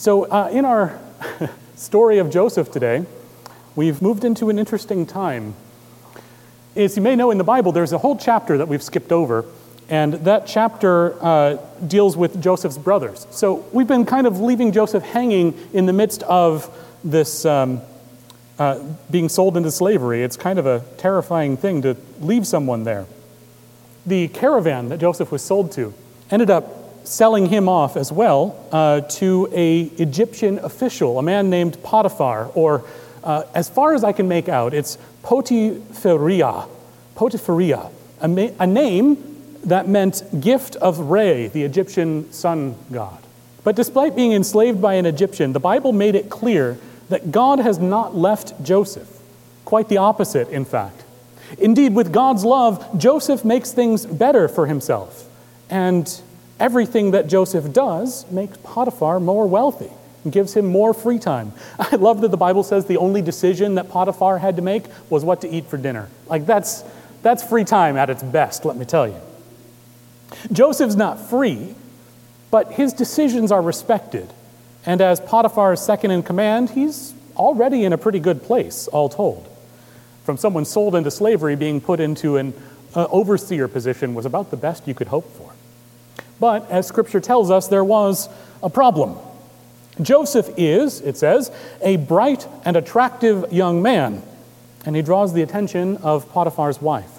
So, uh, in our story of Joseph today, we've moved into an interesting time. As you may know in the Bible, there's a whole chapter that we've skipped over, and that chapter uh, deals with Joseph's brothers. So, we've been kind of leaving Joseph hanging in the midst of this um, uh, being sold into slavery. It's kind of a terrifying thing to leave someone there. The caravan that Joseph was sold to ended up selling him off as well uh, to a Egyptian official, a man named Potiphar, or uh, as far as I can make out, it's Potiphariah, Potiphariah, a, ma- a name that meant gift of Re, the Egyptian sun god. But despite being enslaved by an Egyptian, the Bible made it clear that God has not left Joseph. Quite the opposite, in fact. Indeed, with God's love, Joseph makes things better for himself. And everything that Joseph does makes Potiphar more wealthy and gives him more free time. I love that the Bible says the only decision that Potiphar had to make was what to eat for dinner. Like, that's, that's free time at its best, let me tell you. Joseph's not free, but his decisions are respected. And as Potiphar's second in command, he's already in a pretty good place, all told. From someone sold into slavery, being put into an uh, overseer position was about the best you could hope for. But as scripture tells us, there was a problem. Joseph is, it says, a bright and attractive young man, and he draws the attention of Potiphar's wife.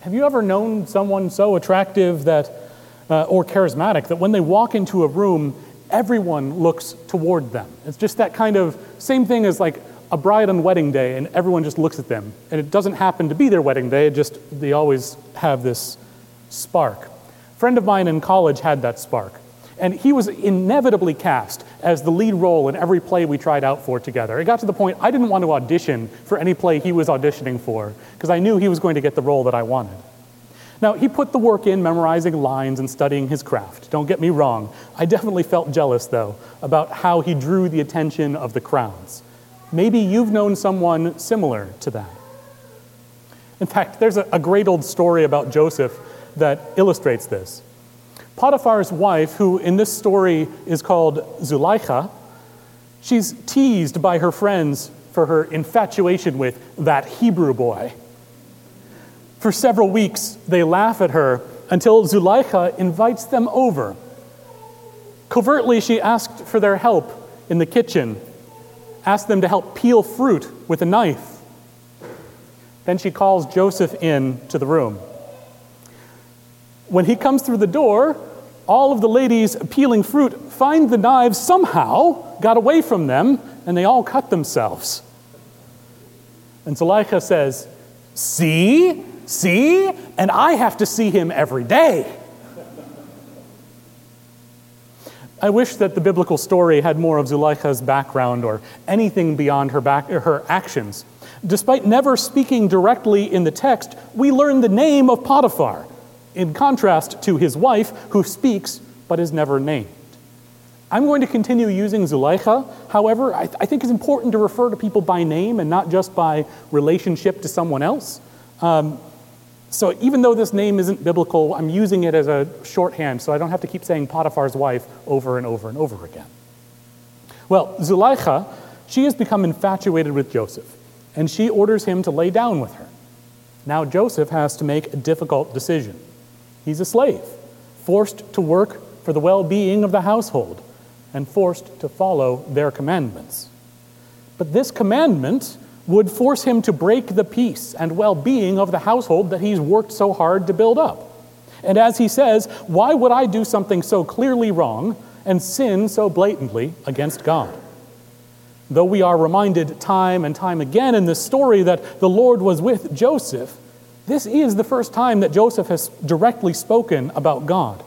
Have you ever known someone so attractive that, uh, or charismatic that when they walk into a room, everyone looks toward them? It's just that kind of same thing as like a bride on wedding day, and everyone just looks at them. And it doesn't happen to be their wedding day, it just they always have this spark friend of mine in college had that spark. And he was inevitably cast as the lead role in every play we tried out for together. It got to the point I didn't want to audition for any play he was auditioning for because I knew he was going to get the role that I wanted. Now, he put the work in memorizing lines and studying his craft. Don't get me wrong. I definitely felt jealous, though, about how he drew the attention of the crowds. Maybe you've known someone similar to that. In fact, there's a, a great old story about Joseph that illustrates this. Potiphar's wife, who in this story is called Zuleika, she's teased by her friends for her infatuation with that Hebrew boy. For several weeks, they laugh at her until Zuleika invites them over. Covertly, she asked for their help in the kitchen, asked them to help peel fruit with a knife. Then she calls Joseph in to the room. When he comes through the door, all of the ladies peeling fruit find the knives somehow got away from them and they all cut themselves. And Zuleika says, See, see, and I have to see him every day. I wish that the biblical story had more of Zuleika's background or anything beyond her, back, her actions. Despite never speaking directly in the text, we learn the name of Potiphar in contrast to his wife, who speaks but is never named. I'm going to continue using Zuleika. However, I, th- I, think it's important to refer to people by name and not just by relationship to someone else. Um, so even though this name isn't biblical, I'm using it as a shorthand so I don't have to keep saying Potiphar's wife over and over and over again. Well, Zuleika, she has become infatuated with Joseph, and she orders him to lay down with her. Now Joseph has to make a difficult decision. He's a slave, forced to work for the well being of the household, and forced to follow their commandments. But this commandment would force him to break the peace and well being of the household that he's worked so hard to build up. And as he says, why would I do something so clearly wrong and sin so blatantly against God? Though we are reminded time and time again in this story that the Lord was with Joseph, this is the first time that Joseph has directly spoken about God.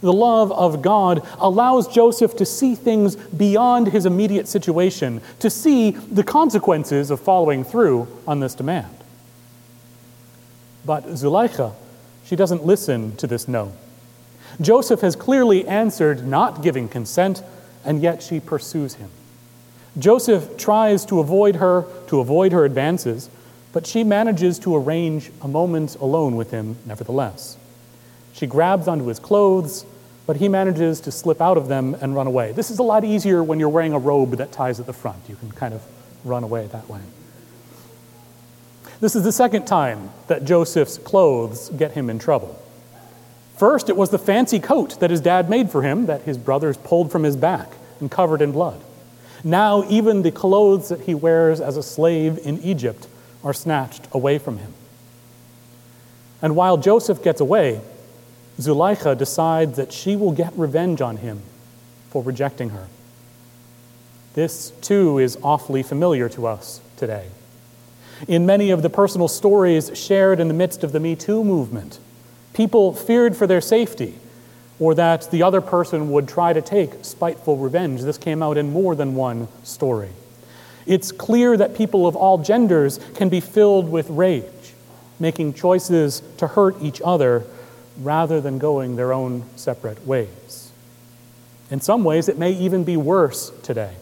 The love of God allows Joseph to see things beyond his immediate situation, to see the consequences of following through on this demand. But Zuleika, she doesn't listen to this no. Joseph has clearly answered not giving consent, and yet she pursues him. Joseph tries to avoid her, to avoid her advances, but she manages to arrange a moment alone with him nevertheless. She grabs onto his clothes, but he manages to slip out of them and run away. This is a lot easier when you're wearing a robe that ties at the front. You can kind of run away that way. This is the second time that Joseph's clothes get him in trouble. First, it was the fancy coat that his dad made for him that his brothers pulled from his back and covered in blood. Now, even the clothes that he wears as a slave in Egypt are snatched away from him. And while Joseph gets away, Zuleika decides that she will get revenge on him for rejecting her. This, too, is awfully familiar to us today. In many of the personal stories shared in the midst of the Me Too movement, people feared for their safety or that the other person would try to take spiteful revenge. This came out in more than one story. It's clear that people of all genders can be filled with rage, making choices to hurt each other rather than going their own separate ways. In some ways, it may even be worse today.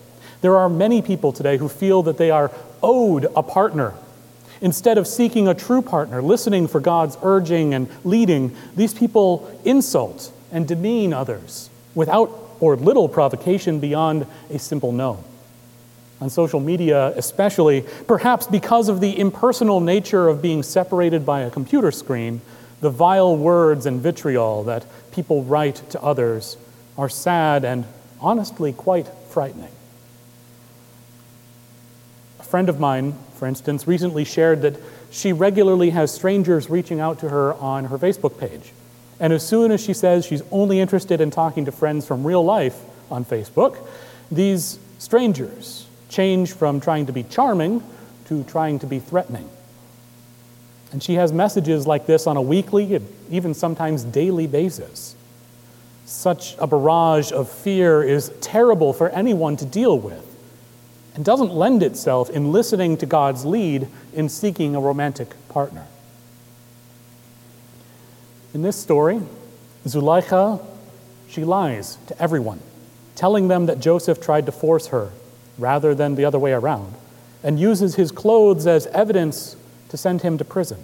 There are many people today who feel that they are owed a partner. Instead of seeking a true partner, listening for God's urging and leading, these people insult and demean others without or little provocation beyond a simple no. On social media, especially, perhaps because of the impersonal nature of being separated by a computer screen, the vile words and vitriol that people write to others are sad and honestly quite frightening. A friend of mine, for instance, recently shared that she regularly has strangers reaching out to her on her Facebook page and as soon as she says she's only interested in talking to friends from real life on Facebook, these strangers change from trying to be charming to trying to be threatening. And she has messages like this on a weekly and even sometimes daily basis. Such a barrage of fear is terrible for anyone to deal with and doesn't lend itself in listening to God's lead in seeking a romantic partner. In this story, Zuleika, she lies to everyone, telling them that Joseph tried to force her rather than the other way around, and uses his clothes as evidence to send him to prison.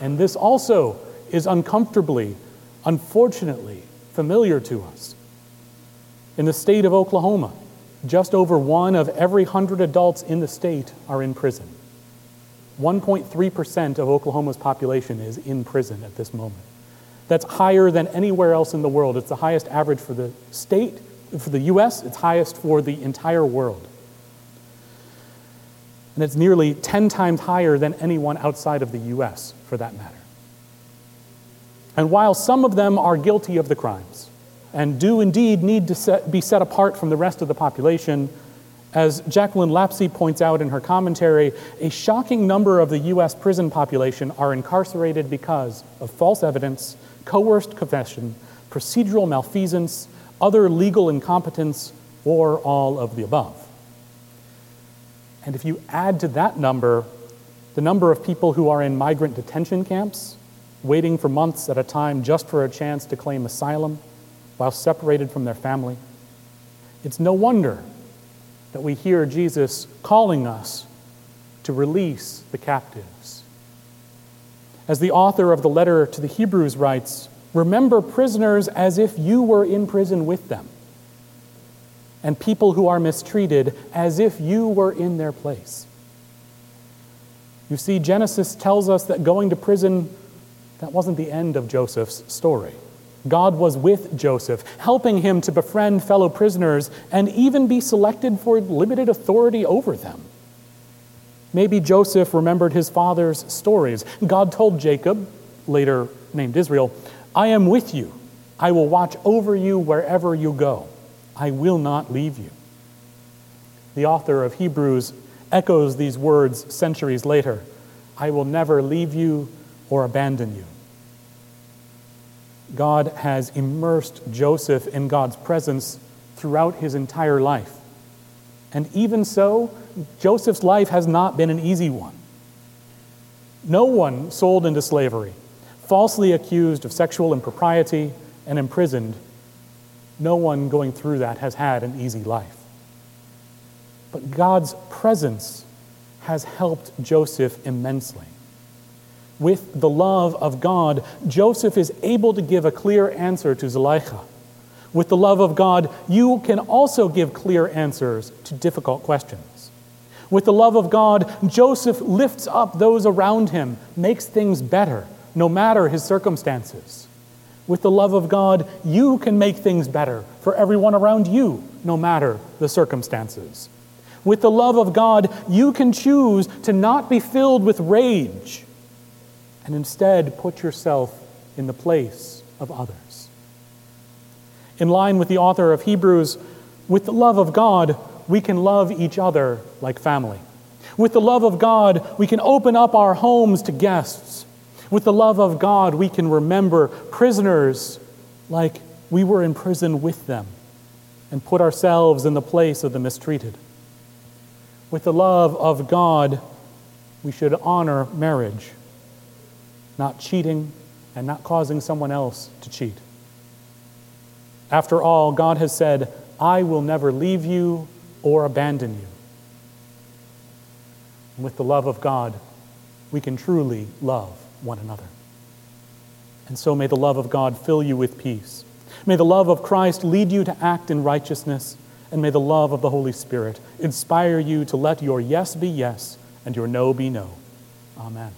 And this also is uncomfortably, unfortunately, familiar to us. In the state of Oklahoma, just over one of every hundred adults in the state are in prison. 1.3% of Oklahoma's population is in prison at this moment. That's higher than anywhere else in the world. It's the highest average for the state, for the US, it's highest for the entire world. And it's nearly 10 times higher than anyone outside of the US, for that matter. And while some of them are guilty of the crimes and do indeed need to set, be set apart from the rest of the population, as Jacqueline Lapsley points out in her commentary, a shocking number of the U.S. prison population are incarcerated because of false evidence, coerced confession, procedural malfeasance, other legal incompetence, or all of the above. And if you add to that number the number of people who are in migrant detention camps, waiting for months at a time just for a chance to claim asylum while separated from their family, it's no wonder that we hear Jesus calling us to release the captives. As the author of the letter to the Hebrews writes, remember prisoners as if you were in prison with them, and people who are mistreated as if you were in their place. You see, Genesis tells us that going to prison, that wasn't the end of Joseph's story. God was with Joseph, helping him to befriend fellow prisoners and even be selected for limited authority over them. Maybe Joseph remembered his father's stories. God told Jacob, later named Israel, I am with you. I will watch over you wherever you go. I will not leave you. The author of Hebrews echoes these words centuries later I will never leave you or abandon you. God has immersed Joseph in God's presence throughout his entire life. And even so, Joseph's life has not been an easy one. No one sold into slavery, falsely accused of sexual impropriety, and imprisoned, no one going through that has had an easy life. But God's presence has helped Joseph immensely. with the love of God, Joseph is able to give a clear answer to Zuleika. With the love of God, you can also give clear answers to difficult questions. With the love of God, Joseph lifts up those around him, makes things better, no matter his circumstances. With the love of God, you can make things better for everyone around you, no matter the circumstances. With the love of God, you can choose to not be filled with rage and instead put yourself in the place of others. In line with the author of Hebrews, with the love of God, we can love each other like family. With the love of God, we can open up our homes to guests. With the love of God, we can remember prisoners like we were in prison with them and put ourselves in the place of the mistreated. With the love of God, we should honor marriage, not cheating and not causing someone else to cheat. After all, God has said, I will never leave you or abandon you. And with the love of God, we can truly love one another. And so may the love of God fill you with peace. May the love of Christ lead you to act in righteousness, and may the love of the Holy Spirit inspire you to let your yes be yes and your no be no. Amen.